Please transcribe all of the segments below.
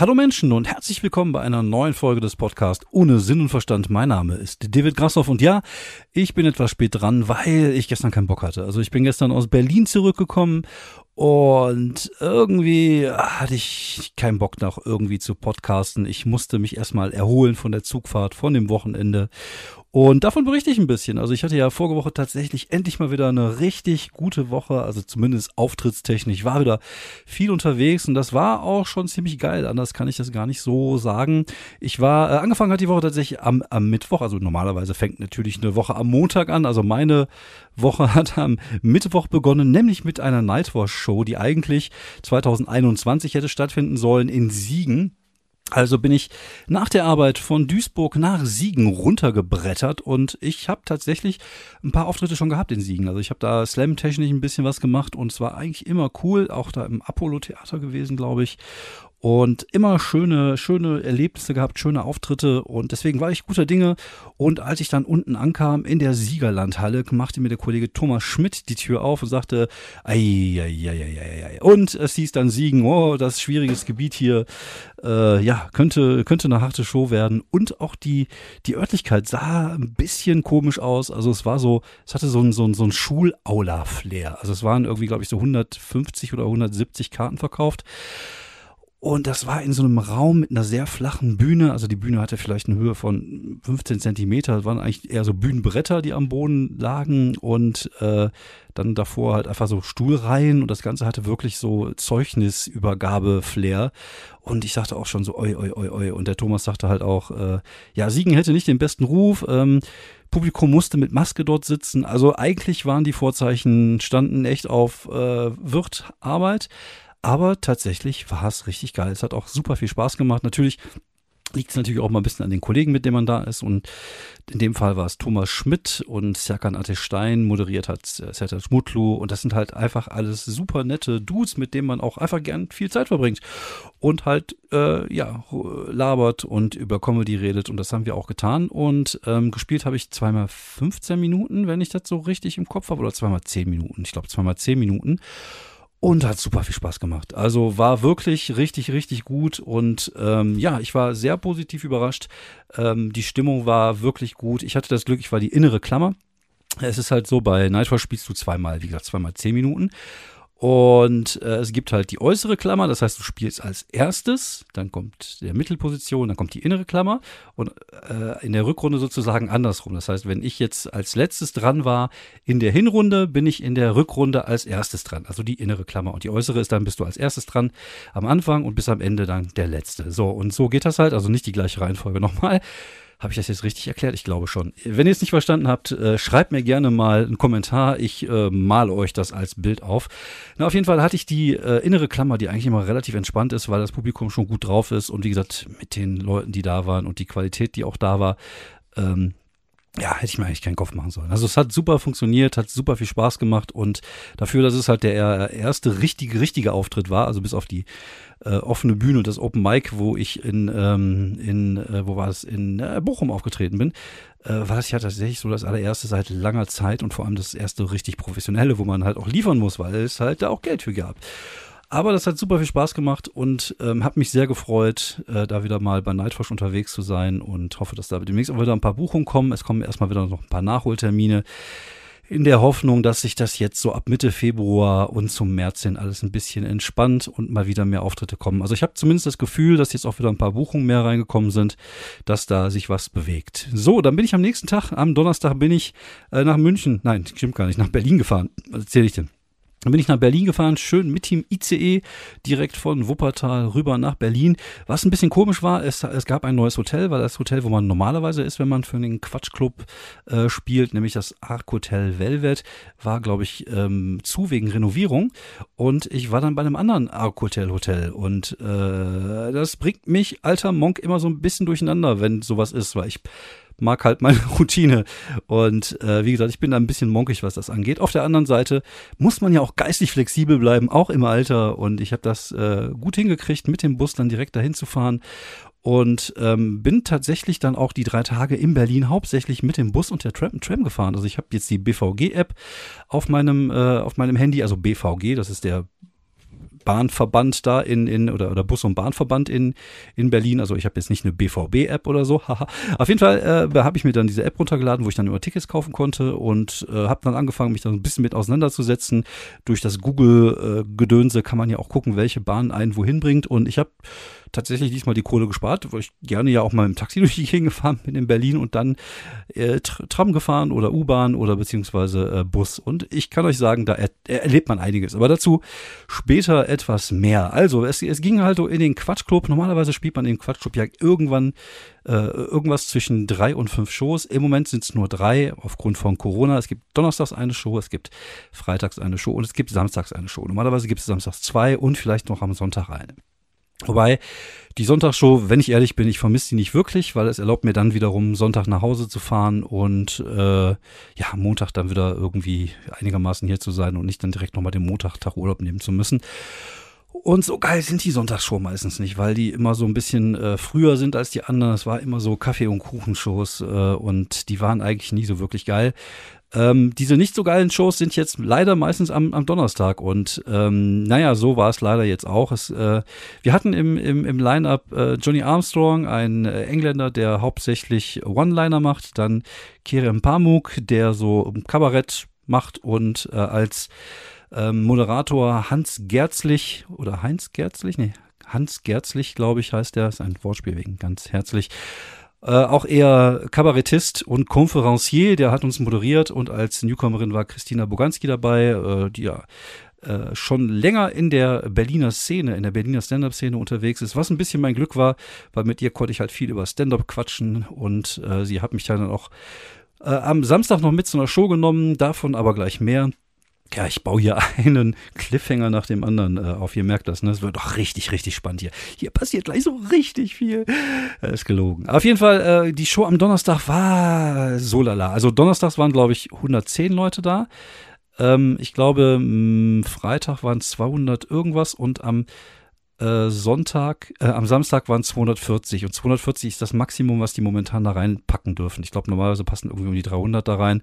Hallo Menschen und herzlich willkommen bei einer neuen Folge des Podcasts ohne Sinn und Verstand. Mein Name ist David Grassoff und ja, ich bin etwas spät dran, weil ich gestern keinen Bock hatte. Also ich bin gestern aus Berlin zurückgekommen und irgendwie hatte ich keinen Bock noch irgendwie zu podcasten. Ich musste mich erstmal erholen von der Zugfahrt, von dem Wochenende und davon berichte ich ein bisschen. Also ich hatte ja vorige Woche tatsächlich endlich mal wieder eine richtig gute Woche, also zumindest auftrittstechnisch. War wieder viel unterwegs und das war auch schon ziemlich geil. Anders kann ich das gar nicht so sagen. Ich war, äh, angefangen hat die Woche tatsächlich am, am Mittwoch. Also normalerweise fängt natürlich eine Woche am Montag an. Also meine Woche hat am Mittwoch begonnen, nämlich mit einer Nightwatch Show, die eigentlich 2021 hätte stattfinden sollen in Siegen. Also bin ich nach der Arbeit von Duisburg nach Siegen runtergebrettert und ich habe tatsächlich ein paar Auftritte schon gehabt in Siegen. Also ich habe da slam-technisch ein bisschen was gemacht und es war eigentlich immer cool, auch da im Apollo-Theater gewesen, glaube ich und immer schöne, schöne Erlebnisse gehabt, schöne Auftritte und deswegen war ich guter Dinge. Und als ich dann unten ankam in der Siegerlandhalle, machte mir der Kollege Thomas Schmidt die Tür auf und sagte, ei, ei, ei, ei, ei. und es hieß dann Siegen, oh, das schwieriges Gebiet hier, äh, ja, könnte, könnte eine harte Show werden. Und auch die, die Örtlichkeit sah ein bisschen komisch aus. Also es war so, es hatte so ein, so ein, so ein Schulaula-Flair. Also es waren irgendwie, glaube ich, so 150 oder 170 Karten verkauft. Und das war in so einem Raum mit einer sehr flachen Bühne. Also die Bühne hatte vielleicht eine Höhe von 15 Zentimeter. Das waren eigentlich eher so Bühnenbretter, die am Boden lagen. Und äh, dann davor halt einfach so Stuhlreihen. Und das Ganze hatte wirklich so Zeugnisübergabe-Flair. Und ich sagte auch schon so, oi, oi, oi, oi. Und der Thomas sagte halt auch, äh, ja, Siegen hätte nicht den besten Ruf. Ähm, Publikum musste mit Maske dort sitzen. Also eigentlich waren die Vorzeichen, standen echt auf äh, Wirtarbeit. Aber tatsächlich war es richtig geil. Es hat auch super viel Spaß gemacht. Natürlich liegt es natürlich auch mal ein bisschen an den Kollegen, mit denen man da ist. Und in dem Fall war es Thomas Schmidt und Serkan Ateşstein, moderiert hat äh, Serkan Schmutlu. Und das sind halt einfach alles super nette Dudes, mit denen man auch einfach gern viel Zeit verbringt. Und halt, äh, ja, labert und über Comedy redet. Und das haben wir auch getan. Und ähm, gespielt habe ich zweimal 15 Minuten, wenn ich das so richtig im Kopf habe. Oder zweimal 10 Minuten. Ich glaube, zweimal 10 Minuten und hat super viel Spaß gemacht. Also war wirklich richtig, richtig gut und ähm, ja, ich war sehr positiv überrascht. Ähm, die Stimmung war wirklich gut. Ich hatte das Glück, ich war die innere Klammer. Es ist halt so, bei Nightwatch spielst du zweimal, wie gesagt, zweimal zehn Minuten. Und äh, es gibt halt die äußere Klammer, das heißt, du spielst als erstes, dann kommt der Mittelposition, dann kommt die innere Klammer und äh, in der Rückrunde sozusagen andersrum. Das heißt, wenn ich jetzt als letztes dran war in der Hinrunde, bin ich in der Rückrunde als erstes dran. Also die innere Klammer und die äußere ist dann bist du als erstes dran am Anfang und bis am Ende dann der letzte. So und so geht das halt, also nicht die gleiche Reihenfolge nochmal. Habe ich das jetzt richtig erklärt? Ich glaube schon. Wenn ihr es nicht verstanden habt, äh, schreibt mir gerne mal einen Kommentar. Ich äh, male euch das als Bild auf. Na, auf jeden Fall hatte ich die äh, innere Klammer, die eigentlich immer relativ entspannt ist, weil das Publikum schon gut drauf ist. Und wie gesagt, mit den Leuten, die da waren und die Qualität, die auch da war, ähm, ja, hätte ich mir eigentlich keinen Kopf machen sollen. Also es hat super funktioniert, hat super viel Spaß gemacht und dafür, dass es halt der erste richtige, richtige Auftritt war, also bis auf die äh, offene Bühne und das Open Mic, wo ich in, ähm, in äh, wo war es, in äh, Bochum aufgetreten bin, äh, war das ja tatsächlich so das allererste seit langer Zeit und vor allem das erste richtig professionelle, wo man halt auch liefern muss, weil es halt da auch Geld für gab. Aber das hat super viel Spaß gemacht und ähm, habe mich sehr gefreut, äh, da wieder mal bei Nightwatch unterwegs zu sein und hoffe, dass da demnächst auch wieder ein paar Buchungen kommen. Es kommen erstmal wieder noch ein paar Nachholtermine in der Hoffnung, dass sich das jetzt so ab Mitte Februar und zum März hin alles ein bisschen entspannt und mal wieder mehr Auftritte kommen. Also ich habe zumindest das Gefühl, dass jetzt auch wieder ein paar Buchungen mehr reingekommen sind, dass da sich was bewegt. So, dann bin ich am nächsten Tag, am Donnerstag bin ich äh, nach München, nein, stimmt gar nicht, nach Berlin gefahren. Was erzähle ich denn? Dann bin ich nach Berlin gefahren, schön mit dem ICE direkt von Wuppertal rüber nach Berlin. Was ein bisschen komisch war, es, es gab ein neues Hotel, weil das Hotel, wo man normalerweise ist, wenn man für den Quatschclub äh, spielt, nämlich das Arc Hotel Velvet, war, glaube ich, ähm, zu wegen Renovierung. Und ich war dann bei einem anderen Arc Hotel Hotel. Und äh, das bringt mich, alter Monk, immer so ein bisschen durcheinander, wenn sowas ist, weil ich mag halt meine Routine. Und äh, wie gesagt, ich bin da ein bisschen monkig, was das angeht. Auf der anderen Seite muss man ja auch geistig flexibel bleiben, auch im Alter. Und ich habe das äh, gut hingekriegt, mit dem Bus dann direkt dahin zu fahren. Und ähm, bin tatsächlich dann auch die drei Tage in Berlin hauptsächlich mit dem Bus und der Tram, Tram gefahren. Also ich habe jetzt die BVG-App auf meinem äh, auf meinem Handy, also BVG, das ist der Bahnverband da in, in oder, oder Bus- und Bahnverband in, in Berlin. Also ich habe jetzt nicht eine BVB-App oder so. Auf jeden Fall äh, habe ich mir dann diese App runtergeladen, wo ich dann immer Tickets kaufen konnte und äh, habe dann angefangen, mich da ein bisschen mit auseinanderzusetzen. Durch das Google-Gedönse kann man ja auch gucken, welche Bahn einen wohin bringt. Und ich habe tatsächlich diesmal die Kohle gespart, weil ich gerne ja auch mal im Taxi durch die Gegend gefahren bin in Berlin und dann äh, Tram gefahren oder U-Bahn oder beziehungsweise äh, Bus. Und ich kann euch sagen, da er, erlebt man einiges. Aber dazu später etwas mehr. Also, es, es ging halt in den Quatschclub. Normalerweise spielt man in den Quatschclub ja irgendwann äh, irgendwas zwischen drei und fünf Shows. Im Moment sind es nur drei aufgrund von Corona. Es gibt donnerstags eine Show, es gibt freitags eine Show und es gibt samstags eine Show. Normalerweise gibt es samstags zwei und vielleicht noch am Sonntag eine. Wobei die Sonntagsshow, wenn ich ehrlich bin, ich vermisse die nicht wirklich, weil es erlaubt mir dann wiederum Sonntag nach Hause zu fahren und äh, ja, Montag dann wieder irgendwie einigermaßen hier zu sein und nicht dann direkt nochmal den Montagtag Urlaub nehmen zu müssen. Und so geil sind die Sonntagsshow meistens nicht, weil die immer so ein bisschen äh, früher sind als die anderen. Es war immer so Kaffee- und Kuchenshows äh, und die waren eigentlich nie so wirklich geil. Ähm, diese nicht so geilen Shows sind jetzt leider meistens am, am Donnerstag und ähm, naja, so war es leider jetzt auch. Es, äh, wir hatten im, im, im Line-Up äh, Johnny Armstrong, ein äh, Engländer, der hauptsächlich One-Liner macht, dann Kerem Pamuk, der so Kabarett macht und äh, als ähm, Moderator Hans Gerzlich oder Heinz Gerzlich, nee, Hans Gerzlich, glaube ich, heißt der, ist ein Wortspiel wegen ganz herzlich. Äh, auch eher Kabarettist und Konferencier, der hat uns moderiert und als Newcomerin war Christina Boganski dabei, äh, die ja äh, schon länger in der Berliner Szene, in der Berliner Stand-up-Szene unterwegs ist, was ein bisschen mein Glück war, weil mit ihr konnte ich halt viel über Stand-up quatschen und äh, sie hat mich dann auch am Samstag noch mit zu einer Show genommen, davon aber gleich mehr. Ja, ich baue hier einen Cliffhanger nach dem anderen äh, auf. Ihr merkt das, ne? Es wird doch richtig, richtig spannend hier. Hier passiert gleich so richtig viel. Äh, ist gelogen. Auf jeden Fall, äh, die Show am Donnerstag war so lala. Also Donnerstags waren, glaube ich, 110 Leute da. Ähm, ich glaube, mh, Freitag waren 200 irgendwas und am äh, Sonntag, äh, am Samstag waren es 240 und 240 ist das Maximum, was die momentan da reinpacken dürfen. Ich glaube, normalerweise passen irgendwie um die 300 da rein.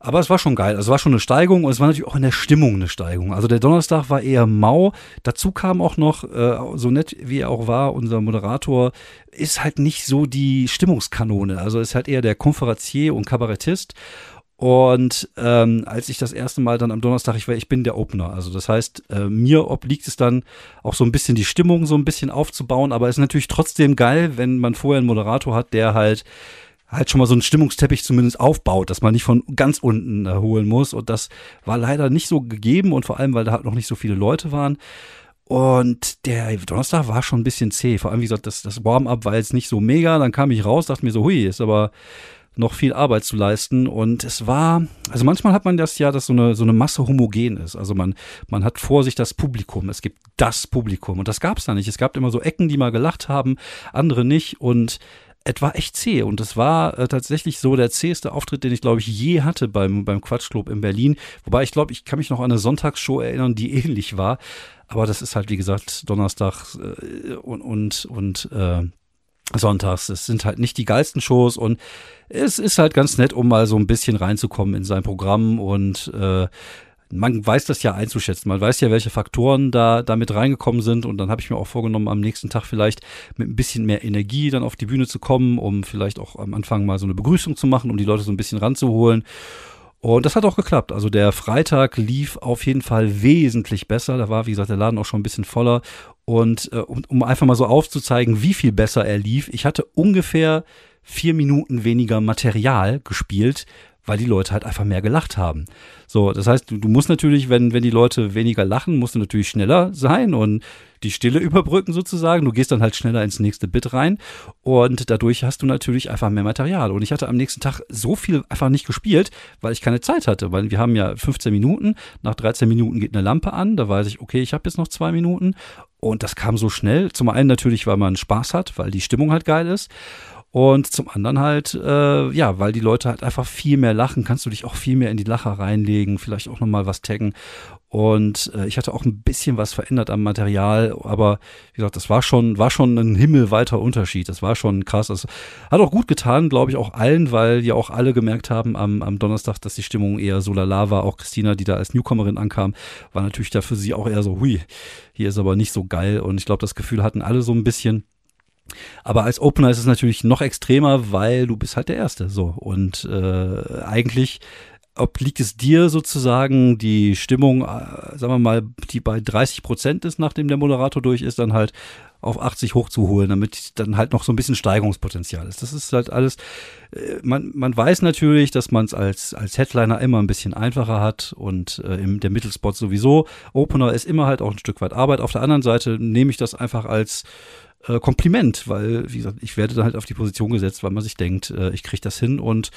Aber es war schon geil. Also es war schon eine Steigung und es war natürlich auch in der Stimmung eine Steigung. Also der Donnerstag war eher mau. Dazu kam auch noch, äh, so nett wie er auch war, unser Moderator, ist halt nicht so die Stimmungskanone. Also ist halt eher der Konferencier und Kabarettist. Und ähm, als ich das erste Mal dann am Donnerstag, ich war, ich bin der Opener. Also das heißt, äh, mir obliegt es dann auch so ein bisschen die Stimmung so ein bisschen aufzubauen. Aber es ist natürlich trotzdem geil, wenn man vorher einen Moderator hat, der halt halt schon mal so einen Stimmungsteppich zumindest aufbaut, dass man nicht von ganz unten äh, holen muss. Und das war leider nicht so gegeben und vor allem, weil da halt noch nicht so viele Leute waren. Und der Donnerstag war schon ein bisschen zäh. Vor allem, wie gesagt, das, das Warm-up war jetzt nicht so mega. Dann kam ich raus, dachte mir so, hui, ist aber noch viel Arbeit zu leisten. Und es war, also manchmal hat man das ja, dass so eine, so eine Masse homogen ist. Also man, man hat vor sich das Publikum. Es gibt das Publikum. Und das gab es da nicht. Es gab immer so Ecken, die mal gelacht haben, andere nicht. Und es war echt zäh und es war äh, tatsächlich so der zäheste Auftritt, den ich glaube ich je hatte beim, beim Quatschclub in Berlin. Wobei ich glaube, ich kann mich noch an eine Sonntagsshow erinnern, die ähnlich war. Aber das ist halt, wie gesagt, Donnerstag äh, und, und, und äh, Sonntags. Es sind halt nicht die geilsten Shows und es ist halt ganz nett, um mal so ein bisschen reinzukommen in sein Programm und äh, man weiß das ja einzuschätzen. Man weiß ja, welche Faktoren da damit reingekommen sind. Und dann habe ich mir auch vorgenommen, am nächsten Tag vielleicht mit ein bisschen mehr Energie dann auf die Bühne zu kommen, um vielleicht auch am Anfang mal so eine Begrüßung zu machen, um die Leute so ein bisschen ranzuholen. Und das hat auch geklappt. Also der Freitag lief auf jeden Fall wesentlich besser. Da war, wie gesagt, der Laden auch schon ein bisschen voller. Und äh, um einfach mal so aufzuzeigen, wie viel besser er lief, ich hatte ungefähr vier Minuten weniger Material gespielt, weil die Leute halt einfach mehr gelacht haben. So, das heißt, du, du musst natürlich, wenn, wenn die Leute weniger lachen, musst du natürlich schneller sein und die Stille überbrücken sozusagen. Du gehst dann halt schneller ins nächste Bit rein und dadurch hast du natürlich einfach mehr Material. Und ich hatte am nächsten Tag so viel einfach nicht gespielt, weil ich keine Zeit hatte, weil wir haben ja 15 Minuten, nach 13 Minuten geht eine Lampe an, da weiß ich, okay, ich habe jetzt noch zwei Minuten und das kam so schnell. Zum einen natürlich, weil man Spaß hat, weil die Stimmung halt geil ist Und zum anderen halt, äh, ja, weil die Leute halt einfach viel mehr lachen, kannst du dich auch viel mehr in die Lacher reinlegen, vielleicht auch nochmal was taggen. Und äh, ich hatte auch ein bisschen was verändert am Material, aber wie gesagt, das war schon, war schon ein himmelweiter Unterschied. Das war schon krass. Das hat auch gut getan, glaube ich, auch allen, weil ja auch alle gemerkt haben am, am Donnerstag, dass die Stimmung eher so lala war. Auch Christina, die da als Newcomerin ankam, war natürlich da für sie auch eher so, hui, hier ist aber nicht so geil. Und ich glaube, das Gefühl hatten alle so ein bisschen. Aber als Opener ist es natürlich noch extremer, weil du bist halt der Erste. So. Und äh, eigentlich obliegt es dir sozusagen die Stimmung, äh, sagen wir mal, die bei 30 Prozent ist, nachdem der Moderator durch ist, dann halt auf 80 hochzuholen, damit dann halt noch so ein bisschen Steigerungspotenzial ist. Das ist halt alles, äh, man, man weiß natürlich, dass man es als, als Headliner immer ein bisschen einfacher hat und äh, im, der Mittelspot sowieso. Opener ist immer halt auch ein Stück weit Arbeit. Auf der anderen Seite nehme ich das einfach als äh, Kompliment, weil, wie gesagt, ich werde dann halt auf die Position gesetzt, weil man sich denkt, äh, ich kriege das hin und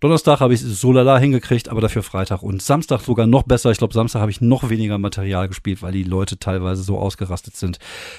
Donnerstag habe ich es so lala hingekriegt, aber dafür Freitag und Samstag sogar noch besser. Ich glaube, Samstag habe ich noch weniger Material gespielt, weil die Leute teilweise so ausgerastet sind.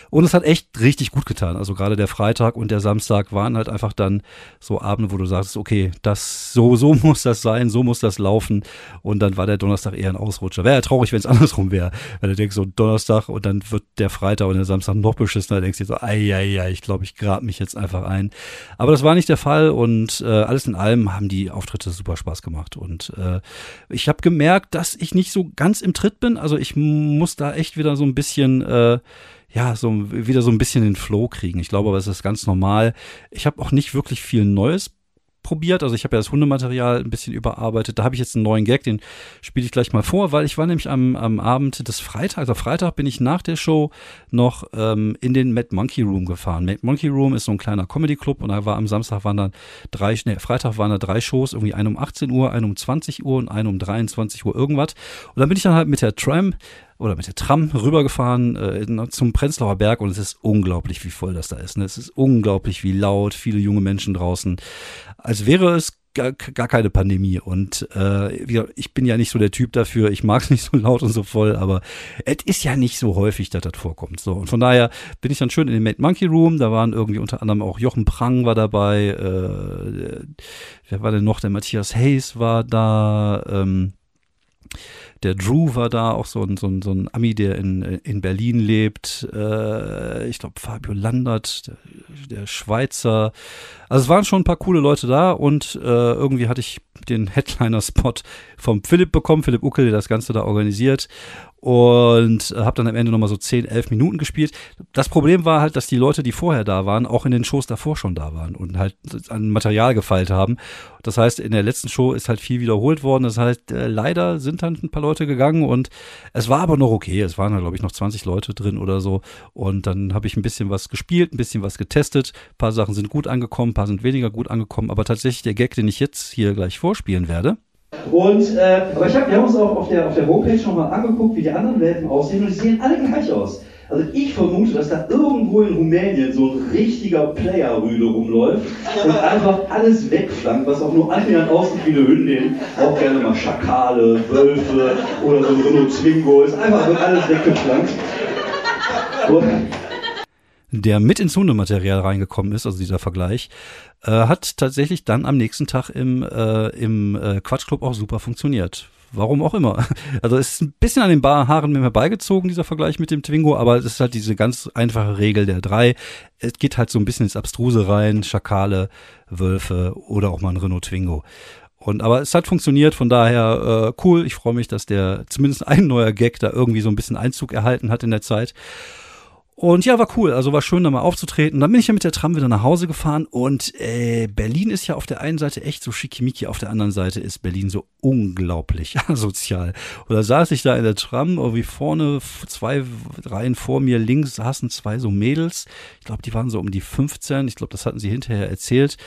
Und es hat echt richtig gut getan. Also gerade der Freitag und der Samstag waren halt einfach dann so Abende, wo du sagst, okay, das so so muss das sein, so muss das laufen. Und dann war der Donnerstag eher ein Ausrutscher. Wäre ja traurig, wenn es andersrum wäre. Wenn du denkst, so Donnerstag und dann wird der Freitag und der Samstag noch beschissener, denkst du so, ei, ei, ei, ich glaube, ich grab mich jetzt einfach ein. Aber das war nicht der Fall und äh, alles in allem haben die auf Auftritte super Spaß gemacht. Und äh, ich habe gemerkt, dass ich nicht so ganz im Tritt bin. Also ich muss da echt wieder so ein bisschen, äh, ja, so wieder so ein bisschen den Flow kriegen. Ich glaube aber, es ist ganz normal. Ich habe auch nicht wirklich viel Neues probiert. Also ich habe ja das Hundematerial ein bisschen überarbeitet. Da habe ich jetzt einen neuen Gag, den spiele ich gleich mal vor, weil ich war nämlich am, am Abend des Freitags, also Freitag bin ich nach der Show noch ähm, in den Mad Monkey Room gefahren. Mad Monkey Room ist so ein kleiner Comedy Club und da war am Samstag waren dann drei, nee, Freitag waren da drei Shows, irgendwie eine um 18 Uhr, eine um 20 Uhr und eine um 23 Uhr irgendwas. Und dann bin ich dann halt mit der Tram oder mit der Tram rübergefahren äh, zum Prenzlauer Berg und es ist unglaublich, wie voll das da ist. Ne? Es ist unglaublich, wie laut, viele junge Menschen draußen. Als wäre es gar, gar keine Pandemie. Und äh, ich bin ja nicht so der Typ dafür, ich mag es nicht so laut und so voll, aber es ist ja nicht so häufig, dass das vorkommt. So, und von daher bin ich dann schön in den Mad Monkey Room, da waren irgendwie unter anderem auch Jochen Prang war dabei, äh, wer war denn noch? Der Matthias Hayes war da, ähm, der Drew war da, auch so ein, so ein, so ein Ami, der in, in Berlin lebt. Äh, ich glaube, Fabio Landert, der, der, Schweizer. Also es waren schon ein paar coole Leute da und äh, irgendwie hatte ich den Headliner-Spot vom Philipp bekommen, Philipp Uckel, der das Ganze da organisiert und äh, habe dann am Ende nochmal so 10, 11 Minuten gespielt. Das Problem war halt, dass die Leute, die vorher da waren, auch in den Shows davor schon da waren und halt an Material gefeilt haben. Das heißt, in der letzten Show ist halt viel wiederholt worden. Das heißt, äh, leider sind dann ein paar Leute gegangen und es war aber noch okay. Es waren, glaube ich, noch 20 Leute drin oder so. Und dann habe ich ein bisschen was gespielt, ein bisschen was getestet. Ein paar Sachen sind gut angekommen, ein paar sind weniger gut angekommen. Aber tatsächlich der Gag, den ich jetzt hier gleich vorspielen werde, und, äh, aber ich hab, wir haben uns auch auf der, auf der Homepage schon mal angeguckt, wie die anderen Welpen aussehen und die sehen alle gleich aus. Also ich vermute, dass da irgendwo in Rumänien so ein richtiger Player-Rüde rumläuft und einfach alles wegflankt, was auch nur annähernd aussieht wie eine Hündin. Auch gerne mal Schakale, Wölfe oder so ein Renault Zwingo. Ist einfach wird alles weggeflankt. Und der mit ins Hundematerial reingekommen ist, also dieser Vergleich, äh, hat tatsächlich dann am nächsten Tag im, äh, im äh, Quatschclub auch super funktioniert. Warum auch immer. Also es ist ein bisschen an den Haaren mir herbeigezogen, dieser Vergleich mit dem Twingo, aber es ist halt diese ganz einfache Regel der drei. Es geht halt so ein bisschen ins Abstruse rein, Schakale, Wölfe oder auch mal ein Renault Twingo. Und aber es hat funktioniert, von daher äh, cool. Ich freue mich, dass der zumindest ein neuer Gag da irgendwie so ein bisschen Einzug erhalten hat in der Zeit. Und ja, war cool. Also war schön, da mal aufzutreten. Dann bin ich ja mit der Tram wieder nach Hause gefahren und äh, Berlin ist ja auf der einen Seite echt so schickimicki, auf der anderen Seite ist Berlin so unglaublich asozial. Und da saß ich da in der Tram, irgendwie vorne, zwei Reihen vor mir, links saßen zwei so Mädels. Ich glaube, die waren so um die 15. Ich glaube, das hatten sie hinterher erzählt.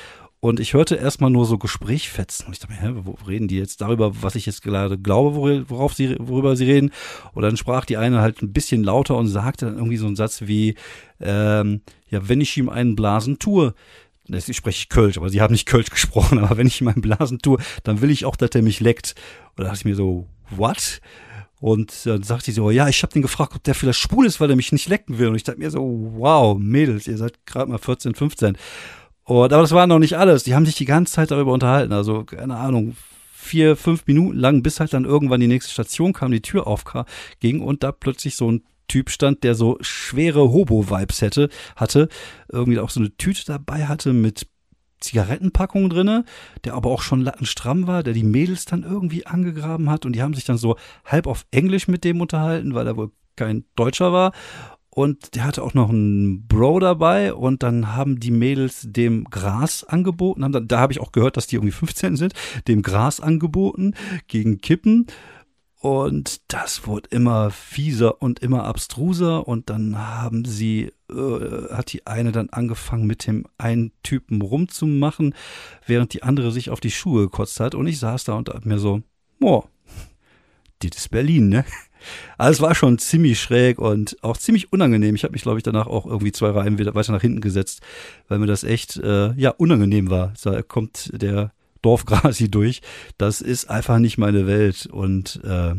Und ich hörte erstmal nur so Gesprächfetzen. Und ich dachte mir, hä, wo reden die jetzt darüber, was ich jetzt gerade glaube, worauf sie, worüber sie reden? Und dann sprach die eine halt ein bisschen lauter und sagte dann irgendwie so einen Satz wie, ähm, ja, wenn ich ihm einen Blasen tue, ich spreche Kölsch, aber sie haben nicht Kölsch gesprochen, aber wenn ich ihm einen Blasen tue, dann will ich auch, dass er mich leckt. Und da dachte ich mir so, what? Und dann sagt sie so, ja, ich habe den gefragt, ob der vielleicht schwul ist, weil er mich nicht lecken will. Und ich dachte mir so, wow, Mädels, ihr seid gerade mal 14, 15. Und, aber das war noch nicht alles. Die haben sich die ganze Zeit darüber unterhalten. Also, keine Ahnung, vier, fünf Minuten lang, bis halt dann irgendwann die nächste Station kam, die Tür aufging und da plötzlich so ein Typ stand, der so schwere Hobo-Vibes hätte, hatte, irgendwie auch so eine Tüte dabei hatte mit Zigarettenpackungen drinne, der aber auch schon lattenstramm war, der die Mädels dann irgendwie angegraben hat und die haben sich dann so halb auf Englisch mit dem unterhalten, weil er wohl kein Deutscher war und der hatte auch noch einen Bro dabei und dann haben die Mädels dem Gras angeboten, haben dann, da habe ich auch gehört, dass die irgendwie 15 sind, dem Gras angeboten gegen Kippen und das wurde immer fieser und immer abstruser und dann haben sie, äh, hat die eine dann angefangen mit dem einen Typen rumzumachen, während die andere sich auf die Schuhe gekotzt hat und ich saß da und hab mir so, boah, das ist Berlin, ne? Also es war schon ziemlich schräg und auch ziemlich unangenehm. Ich habe mich, glaube ich, danach auch irgendwie zwei Reihen wieder weiter nach hinten gesetzt, weil mir das echt äh, ja unangenehm war. Da kommt der Dorfgrasi durch. Das ist einfach nicht meine Welt. Und äh,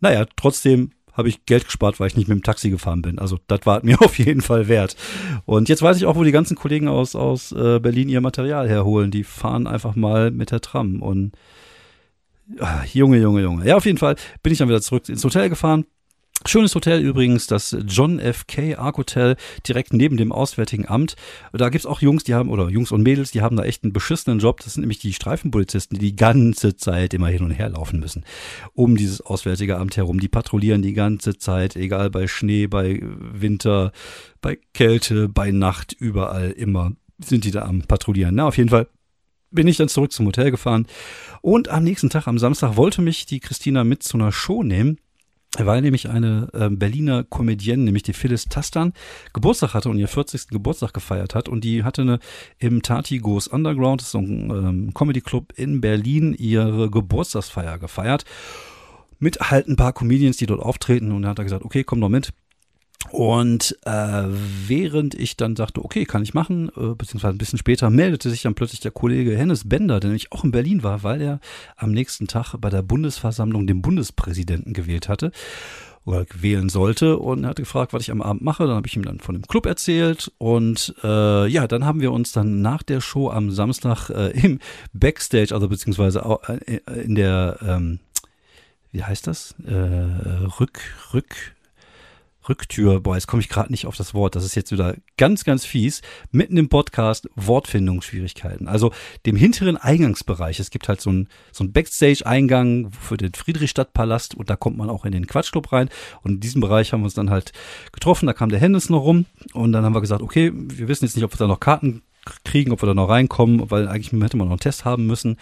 naja, trotzdem habe ich Geld gespart, weil ich nicht mit dem Taxi gefahren bin. Also das war mir auf jeden Fall wert. Und jetzt weiß ich auch, wo die ganzen Kollegen aus, aus äh, Berlin ihr Material herholen. Die fahren einfach mal mit der Tram. Und Ah, Junge, Junge, Junge. Ja, auf jeden Fall bin ich dann wieder zurück ins Hotel gefahren. Schönes Hotel übrigens, das John F. K. Ark Hotel, direkt neben dem Auswärtigen Amt. Da gibt's auch Jungs, die haben, oder Jungs und Mädels, die haben da echt einen beschissenen Job. Das sind nämlich die Streifenpolizisten, die die ganze Zeit immer hin und her laufen müssen. Um dieses Auswärtige Amt herum. Die patrouillieren die ganze Zeit, egal bei Schnee, bei Winter, bei Kälte, bei Nacht, überall immer sind die da am Patrouillieren. Na, auf jeden Fall bin ich dann zurück zum Hotel gefahren. Und am nächsten Tag, am Samstag, wollte mich die Christina mit zu einer Show nehmen. Weil nämlich eine äh, Berliner Comedienne, nämlich die Phyllis Tastan, Geburtstag hatte und ihr 40. Geburtstag gefeiert hat. Und die hatte eine im Tati Goes Underground, das ist so ein ähm, Comedy Club in Berlin, ihre Geburtstagsfeier gefeiert. Mit halt ein paar Comedians, die dort auftreten. Und dann hat er gesagt, okay, komm doch mit. Und äh, während ich dann sagte, okay, kann ich machen, äh, beziehungsweise ein bisschen später meldete sich dann plötzlich der Kollege Hennes Bender, der nämlich auch in Berlin war, weil er am nächsten Tag bei der Bundesversammlung den Bundespräsidenten gewählt hatte oder wählen sollte. Und er hatte gefragt, was ich am Abend mache. Dann habe ich ihm dann von dem Club erzählt. Und äh, ja, dann haben wir uns dann nach der Show am Samstag äh, im Backstage, also beziehungsweise auch, äh, in der, ähm, wie heißt das, äh, Rück, Rück, Rücktür, boah, jetzt komme ich gerade nicht auf das Wort, das ist jetzt wieder ganz, ganz fies, mitten im Podcast Wortfindungsschwierigkeiten. Also dem hinteren Eingangsbereich, es gibt halt so ein, so ein Backstage-Eingang für den Friedrichstadtpalast und da kommt man auch in den Quatschclub rein. Und in diesem Bereich haben wir uns dann halt getroffen, da kam der Hennes noch rum und dann haben wir gesagt, okay, wir wissen jetzt nicht, ob wir da noch Karten kriegen, ob wir da noch reinkommen, weil eigentlich hätte man noch einen Test haben müssen.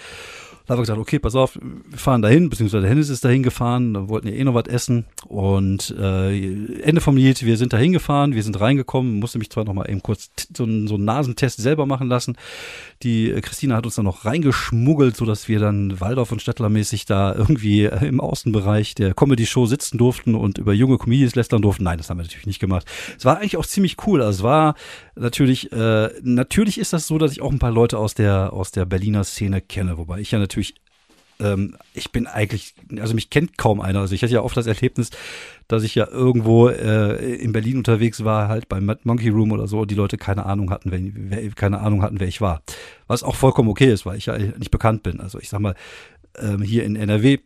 Da haben wir gesagt, okay, pass auf, wir fahren dahin, beziehungsweise Hennis ist dahin gefahren, da wollten ja eh noch was essen. Und äh, Ende vom Lied, wir sind dahin gefahren, wir sind reingekommen, musste mich zwar noch mal eben kurz so, einen, so einen Nasentest selber machen lassen. Die äh, Christina hat uns dann noch reingeschmuggelt, sodass wir dann Waldorf und Stettlermäßig da irgendwie äh, im Außenbereich der Comedy-Show sitzen durften und über junge Comedians lästern durften. Nein, das haben wir natürlich nicht gemacht. Es war eigentlich auch ziemlich cool. Also es war natürlich, äh, natürlich ist das so, dass ich auch ein paar Leute aus der, aus der Berliner Szene kenne, wobei ich ja natürlich ähm, ich bin eigentlich, also mich kennt kaum einer. Also ich hatte ja oft das Erlebnis, dass ich ja irgendwo äh, in Berlin unterwegs war, halt beim Monkey Room oder so, und die Leute keine Ahnung hatten, wer, wer, keine Ahnung hatten, wer ich war. Was auch vollkommen okay ist, weil ich ja nicht bekannt bin. Also ich sag mal, ähm, hier in NRW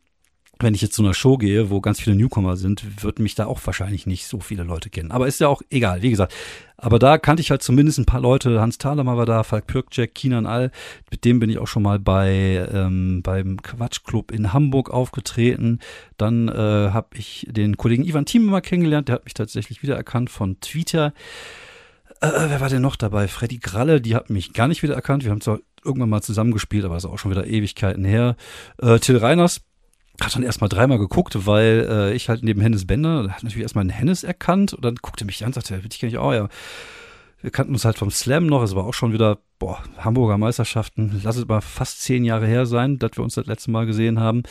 wenn ich jetzt zu einer Show gehe, wo ganz viele Newcomer sind, würden mich da auch wahrscheinlich nicht so viele Leute kennen. Aber ist ja auch egal, wie gesagt. Aber da kannte ich halt zumindest ein paar Leute. Hans Thalemer war da, Falk Pirkjack, Kinan All. Mit dem bin ich auch schon mal bei ähm, beim Quatschclub in Hamburg aufgetreten. Dann äh, habe ich den Kollegen Ivan Thieme mal kennengelernt. Der hat mich tatsächlich wiedererkannt von Twitter. Äh, wer war denn noch dabei? Freddy Gralle, die hat mich gar nicht wiedererkannt. Wir haben zwar irgendwann mal zusammengespielt, aber ist auch schon wieder Ewigkeiten her. Äh, Till Reiners, hat dann erstmal dreimal geguckt, weil äh, ich halt neben Hennes Bender, hat natürlich erstmal einen Hennes erkannt und dann guckte mich an und sagte, ich kenne ich auch, ja. Wir kannten uns halt vom Slam noch, es war auch schon wieder, boah, Hamburger Meisterschaften, lass es mal fast zehn Jahre her sein, dass wir uns das letzte Mal gesehen haben.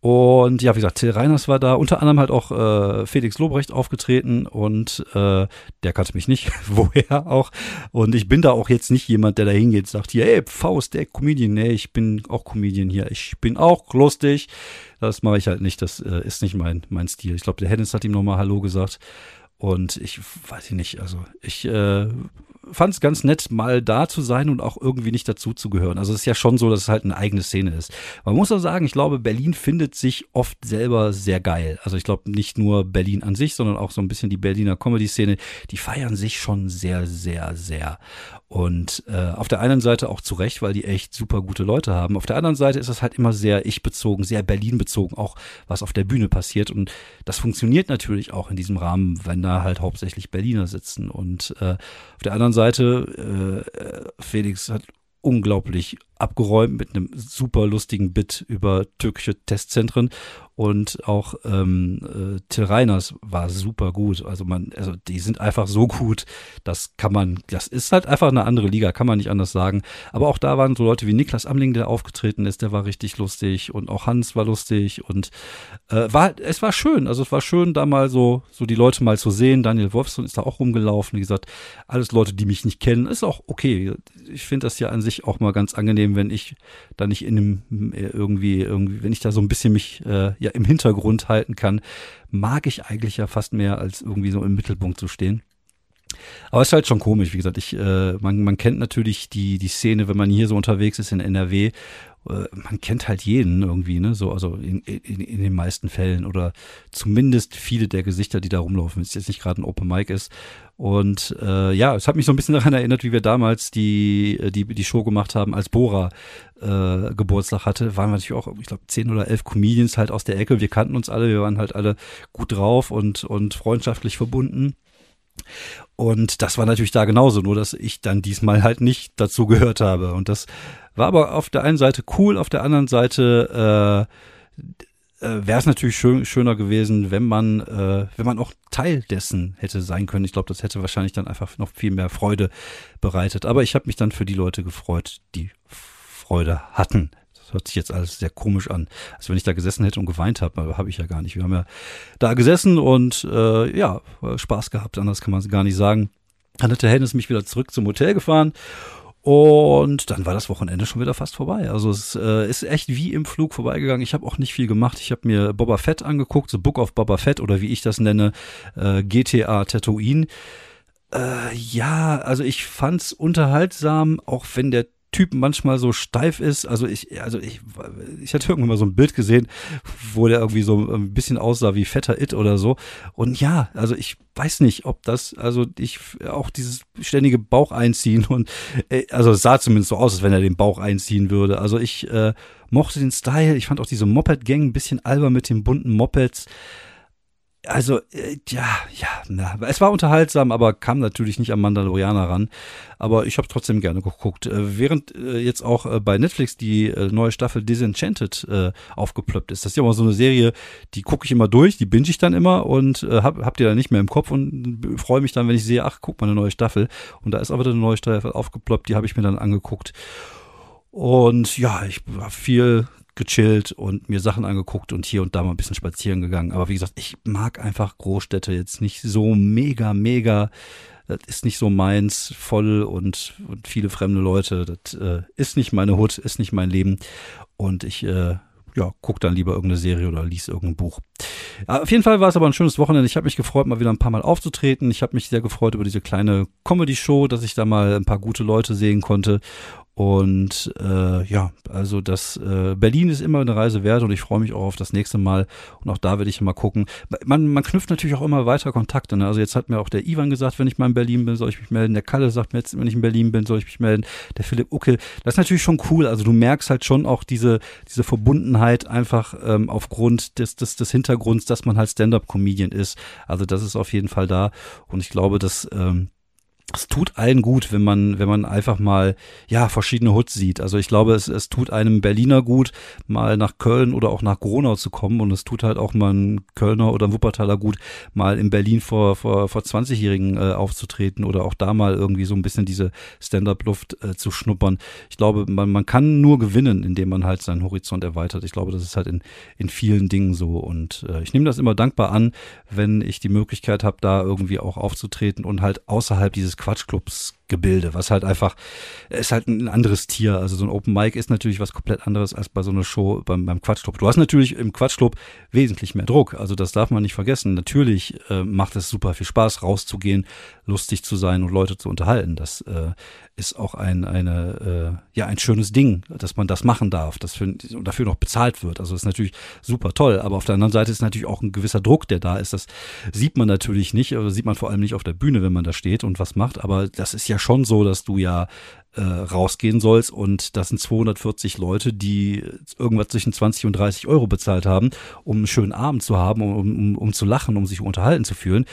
Und ja, wie gesagt, Till Reiners war da, unter anderem halt auch äh, Felix Lobrecht aufgetreten und äh, der kannte mich nicht, woher auch. Und ich bin da auch jetzt nicht jemand, der da hingeht und sagt, hier, ey, Faust, der Comedian. Nee, ich bin auch Comedian hier. Ich bin auch lustig. Das mache ich halt nicht. Das äh, ist nicht mein, mein Stil. Ich glaube, der Hennis hat ihm nochmal Hallo gesagt. Und ich weiß nicht, also ich äh, fand es ganz nett, mal da zu sein und auch irgendwie nicht dazu zu gehören. Also es ist ja schon so, dass es halt eine eigene Szene ist. Man muss auch sagen, ich glaube, Berlin findet sich oft selber sehr geil. Also ich glaube nicht nur Berlin an sich, sondern auch so ein bisschen die Berliner Comedy-Szene. Die feiern sich schon sehr, sehr, sehr. Und äh, auf der einen Seite auch zu Recht, weil die echt super gute Leute haben. Auf der anderen Seite ist es halt immer sehr ich-bezogen, sehr Berlin-bezogen, auch was auf der Bühne passiert. Und das funktioniert natürlich auch in diesem Rahmen, wenn da halt hauptsächlich Berliner sitzen. Und äh, auf der anderen Seite, äh, Felix hat unglaublich abgeräumt mit einem super lustigen Bit über türkische Testzentren und auch ähm, äh, Till Reiners war super gut. Also man, also die sind einfach so gut, das kann man, das ist halt einfach eine andere Liga, kann man nicht anders sagen. Aber auch da waren so Leute wie Niklas Amling, der aufgetreten ist, der war richtig lustig und auch Hans war lustig und äh, war, es war schön. Also es war schön, da mal so, so die Leute mal zu sehen. Daniel Wolfson ist da auch rumgelaufen. Wie gesagt, alles Leute, die mich nicht kennen, ist auch okay. Ich finde das ja an sich auch mal ganz angenehm, wenn ich da nicht in einem äh, irgendwie, irgendwie, wenn ich da so ein bisschen mich äh, ja im Hintergrund halten kann, mag ich eigentlich ja fast mehr, als irgendwie so im Mittelpunkt zu stehen. Aber es ist halt schon komisch, wie gesagt, ich, äh, man, man kennt natürlich die, die Szene, wenn man hier so unterwegs ist in NRW man kennt halt jeden irgendwie, ne? So, also in, in, in den meisten Fällen oder zumindest viele der Gesichter, die da rumlaufen, wenn es jetzt nicht gerade ein Open Mic ist. Und äh, ja, es hat mich so ein bisschen daran erinnert, wie wir damals die, die, die Show gemacht haben, als Bora äh, Geburtstag hatte, waren wir natürlich auch, ich glaube, zehn oder elf Comedians halt aus der Ecke. Wir kannten uns alle, wir waren halt alle gut drauf und, und freundschaftlich verbunden. Und das war natürlich da genauso, nur dass ich dann diesmal halt nicht dazu gehört habe. Und das war aber auf der einen Seite cool, auf der anderen Seite äh, äh, wäre es natürlich schön, schöner gewesen, wenn man, äh, wenn man auch Teil dessen hätte sein können. Ich glaube, das hätte wahrscheinlich dann einfach noch viel mehr Freude bereitet. Aber ich habe mich dann für die Leute gefreut, die Freude hatten. Das hört sich jetzt alles sehr komisch an. Also wenn ich da gesessen hätte und geweint habe, habe ich ja gar nicht. Wir haben ja da gesessen und äh, ja, Spaß gehabt, anders kann man es gar nicht sagen. Dann hat der Hennes mich wieder zurück zum Hotel gefahren und dann war das Wochenende schon wieder fast vorbei. Also es äh, ist echt wie im Flug vorbeigegangen. Ich habe auch nicht viel gemacht. Ich habe mir Boba Fett angeguckt, The Book of Boba Fett oder wie ich das nenne, äh, GTA Tatooine. Äh, ja, also ich fand's unterhaltsam, auch wenn der Typ manchmal so steif ist. Also ich, also ich, ich hatte irgendwann mal so ein Bild gesehen, wo der irgendwie so ein bisschen aussah wie fetter It oder so. Und ja, also ich weiß nicht, ob das, also ich auch dieses ständige Bauch einziehen und äh, also es sah zumindest so aus, als wenn er den Bauch einziehen würde. Also ich äh, mochte den Style. Ich fand auch diese Moped-Gang ein bisschen albern mit den bunten Mopeds also, äh, ja, ja, na, es war unterhaltsam, aber kam natürlich nicht am Mandalorianer ran. Aber ich habe trotzdem gerne geguckt. Äh, während äh, jetzt auch äh, bei Netflix die äh, neue Staffel Disenchanted äh, aufgeplöppt ist. Das ist ja immer so eine Serie, die gucke ich immer durch, die binge ich dann immer und äh, hab, hab die dann nicht mehr im Kopf und freue mich dann, wenn ich sehe, ach, guck mal, eine neue Staffel. Und da ist aber eine neue Staffel aufgeploppt, die habe ich mir dann angeguckt. Und ja, ich habe viel gechillt und mir Sachen angeguckt und hier und da mal ein bisschen spazieren gegangen. Aber wie gesagt, ich mag einfach Großstädte jetzt nicht so mega, mega. Das ist nicht so meins, voll und, und viele fremde Leute. Das äh, ist nicht meine Hut, ist nicht mein Leben. Und ich äh, ja, guck dann lieber irgendeine Serie oder lies irgendein Buch. Auf jeden Fall war es aber ein schönes Wochenende. Ich habe mich gefreut, mal wieder ein paar Mal aufzutreten. Ich habe mich sehr gefreut über diese kleine Comedy-Show, dass ich da mal ein paar gute Leute sehen konnte. Und äh, ja, also das äh, Berlin ist immer eine Reise wert und ich freue mich auch auf das nächste Mal. Und auch da werde ich mal gucken. Man, man knüpft natürlich auch immer weiter Kontakte. Ne? Also jetzt hat mir auch der Ivan gesagt, wenn ich mal in Berlin bin, soll ich mich melden. Der Kalle sagt mir jetzt, wenn ich in Berlin bin, soll ich mich melden. Der Philipp Uckel. Das ist natürlich schon cool. Also du merkst halt schon auch diese, diese Verbundenheit einfach ähm, aufgrund des, des, des Hintergrunds, dass man halt Stand-up-Comedian ist. Also das ist auf jeden Fall da. Und ich glaube, dass ähm, es tut allen gut, wenn man, wenn man einfach mal, ja, verschiedene Hoods sieht. Also ich glaube, es, es tut einem Berliner gut, mal nach Köln oder auch nach Gronau zu kommen. Und es tut halt auch mal ein Kölner oder ein Wuppertaler gut, mal in Berlin vor, vor, vor 20-Jährigen äh, aufzutreten oder auch da mal irgendwie so ein bisschen diese Stand-up-Luft äh, zu schnuppern. Ich glaube, man, man kann nur gewinnen, indem man halt seinen Horizont erweitert. Ich glaube, das ist halt in, in vielen Dingen so. Und äh, ich nehme das immer dankbar an, wenn ich die Möglichkeit habe, da irgendwie auch aufzutreten und halt außerhalb dieses Quatschclubs Gebilde, was halt einfach, ist halt ein anderes Tier. Also so ein Open Mic ist natürlich was komplett anderes als bei so einer Show beim, beim Quatschclub. Du hast natürlich im Quatschclub wesentlich mehr Druck. Also das darf man nicht vergessen. Natürlich äh, macht es super viel Spaß, rauszugehen, lustig zu sein und Leute zu unterhalten. Das äh, ist auch ein, eine, äh, ja, ein schönes Ding, dass man das machen darf, dass für, dafür noch bezahlt wird. Also das ist natürlich super toll. Aber auf der anderen Seite ist natürlich auch ein gewisser Druck, der da ist. Das sieht man natürlich nicht, oder sieht man vor allem nicht auf der Bühne, wenn man da steht und was macht. Aber das ist ja schon so, dass du ja äh, rausgehen sollst und das sind 240 Leute, die irgendwas zwischen 20 und 30 Euro bezahlt haben, um einen schönen Abend zu haben, um, um, um zu lachen, um sich unterhalten zu fühlen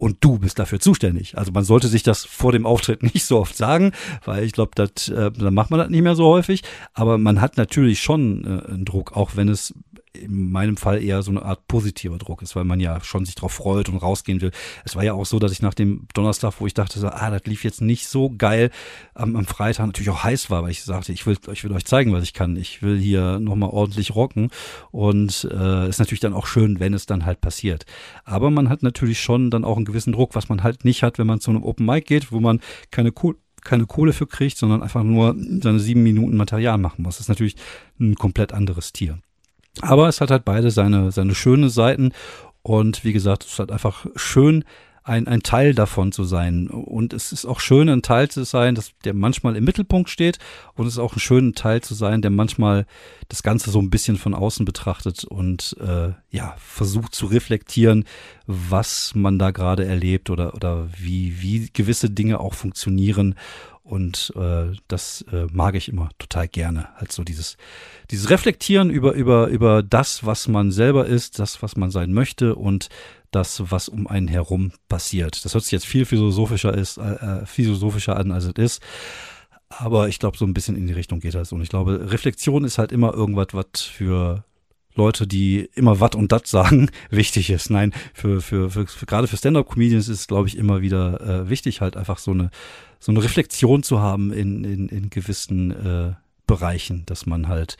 und du bist dafür zuständig. Also man sollte sich das vor dem Auftritt nicht so oft sagen, weil ich glaube, äh, dann macht man das nicht mehr so häufig. Aber man hat natürlich schon äh, einen Druck, auch wenn es in meinem Fall eher so eine Art positiver Druck ist, weil man ja schon sich drauf freut und rausgehen will. Es war ja auch so, dass ich nach dem Donnerstag, wo ich dachte, ah, das lief jetzt nicht so geil, am, am Freitag natürlich auch heiß war, weil ich sagte, ich will, ich will euch zeigen, was ich kann. Ich will hier nochmal ordentlich rocken und äh, ist natürlich dann auch schön, wenn es dann halt passiert. Aber man hat natürlich schon dann auch einen gewissen Druck, was man halt nicht hat, wenn man zu einem Open Mic geht, wo man keine cool keine Kohle für kriegt, sondern einfach nur seine sieben Minuten Material machen muss. Das ist natürlich ein komplett anderes Tier. Aber es hat halt beide seine, seine schönen Seiten. Und wie gesagt, es ist halt einfach schön, ein, ein Teil davon zu sein. Und es ist auch schön, ein Teil zu sein, dass der manchmal im Mittelpunkt steht. Und es ist auch ein schöner Teil zu sein, der manchmal das Ganze so ein bisschen von außen betrachtet und äh, ja, versucht zu reflektieren, was man da gerade erlebt oder, oder wie, wie gewisse Dinge auch funktionieren und äh, das äh, mag ich immer total gerne. Halt so dieses, dieses Reflektieren über, über, über das, was man selber ist, das, was man sein möchte und das, was um einen herum passiert. Das hört sich jetzt viel philosophischer ist, äh, philosophischer an, als es ist. Aber ich glaube, so ein bisschen in die Richtung geht das. Und ich glaube, Reflexion ist halt immer irgendwas, was für Leute, die immer wat und dat sagen, wichtig ist. Nein, für, für, für, für gerade für Stand-up-Comedians ist es, glaube ich, immer wieder äh, wichtig, halt einfach so eine so eine Reflexion zu haben in, in, in gewissen äh, Bereichen, dass man halt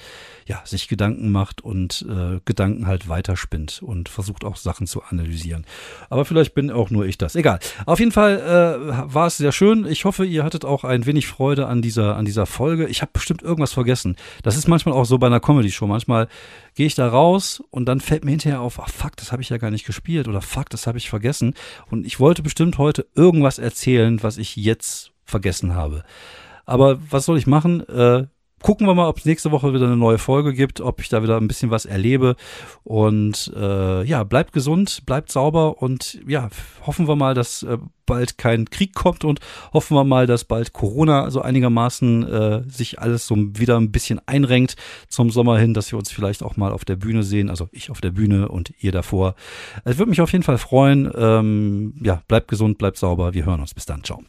ja sich Gedanken macht und äh, Gedanken halt weiterspinnt und versucht auch Sachen zu analysieren. Aber vielleicht bin auch nur ich das. Egal. Auf jeden Fall äh, war es sehr schön. Ich hoffe, ihr hattet auch ein wenig Freude an dieser an dieser Folge. Ich habe bestimmt irgendwas vergessen. Das ist manchmal auch so bei einer Comedy Show. Manchmal gehe ich da raus und dann fällt mir hinterher auf, ach fuck, das habe ich ja gar nicht gespielt oder fuck, das habe ich vergessen. Und ich wollte bestimmt heute irgendwas erzählen, was ich jetzt vergessen habe. Aber was soll ich machen? Äh, gucken wir mal, ob es nächste Woche wieder eine neue Folge gibt, ob ich da wieder ein bisschen was erlebe. Und äh, ja, bleibt gesund, bleibt sauber und ja, hoffen wir mal, dass äh, bald kein Krieg kommt und hoffen wir mal, dass bald Corona so einigermaßen äh, sich alles so wieder ein bisschen einrenkt zum Sommer hin, dass wir uns vielleicht auch mal auf der Bühne sehen. Also ich auf der Bühne und ihr davor. Es würde mich auf jeden Fall freuen. Ähm, ja, bleibt gesund, bleibt sauber. Wir hören uns. Bis dann. Ciao.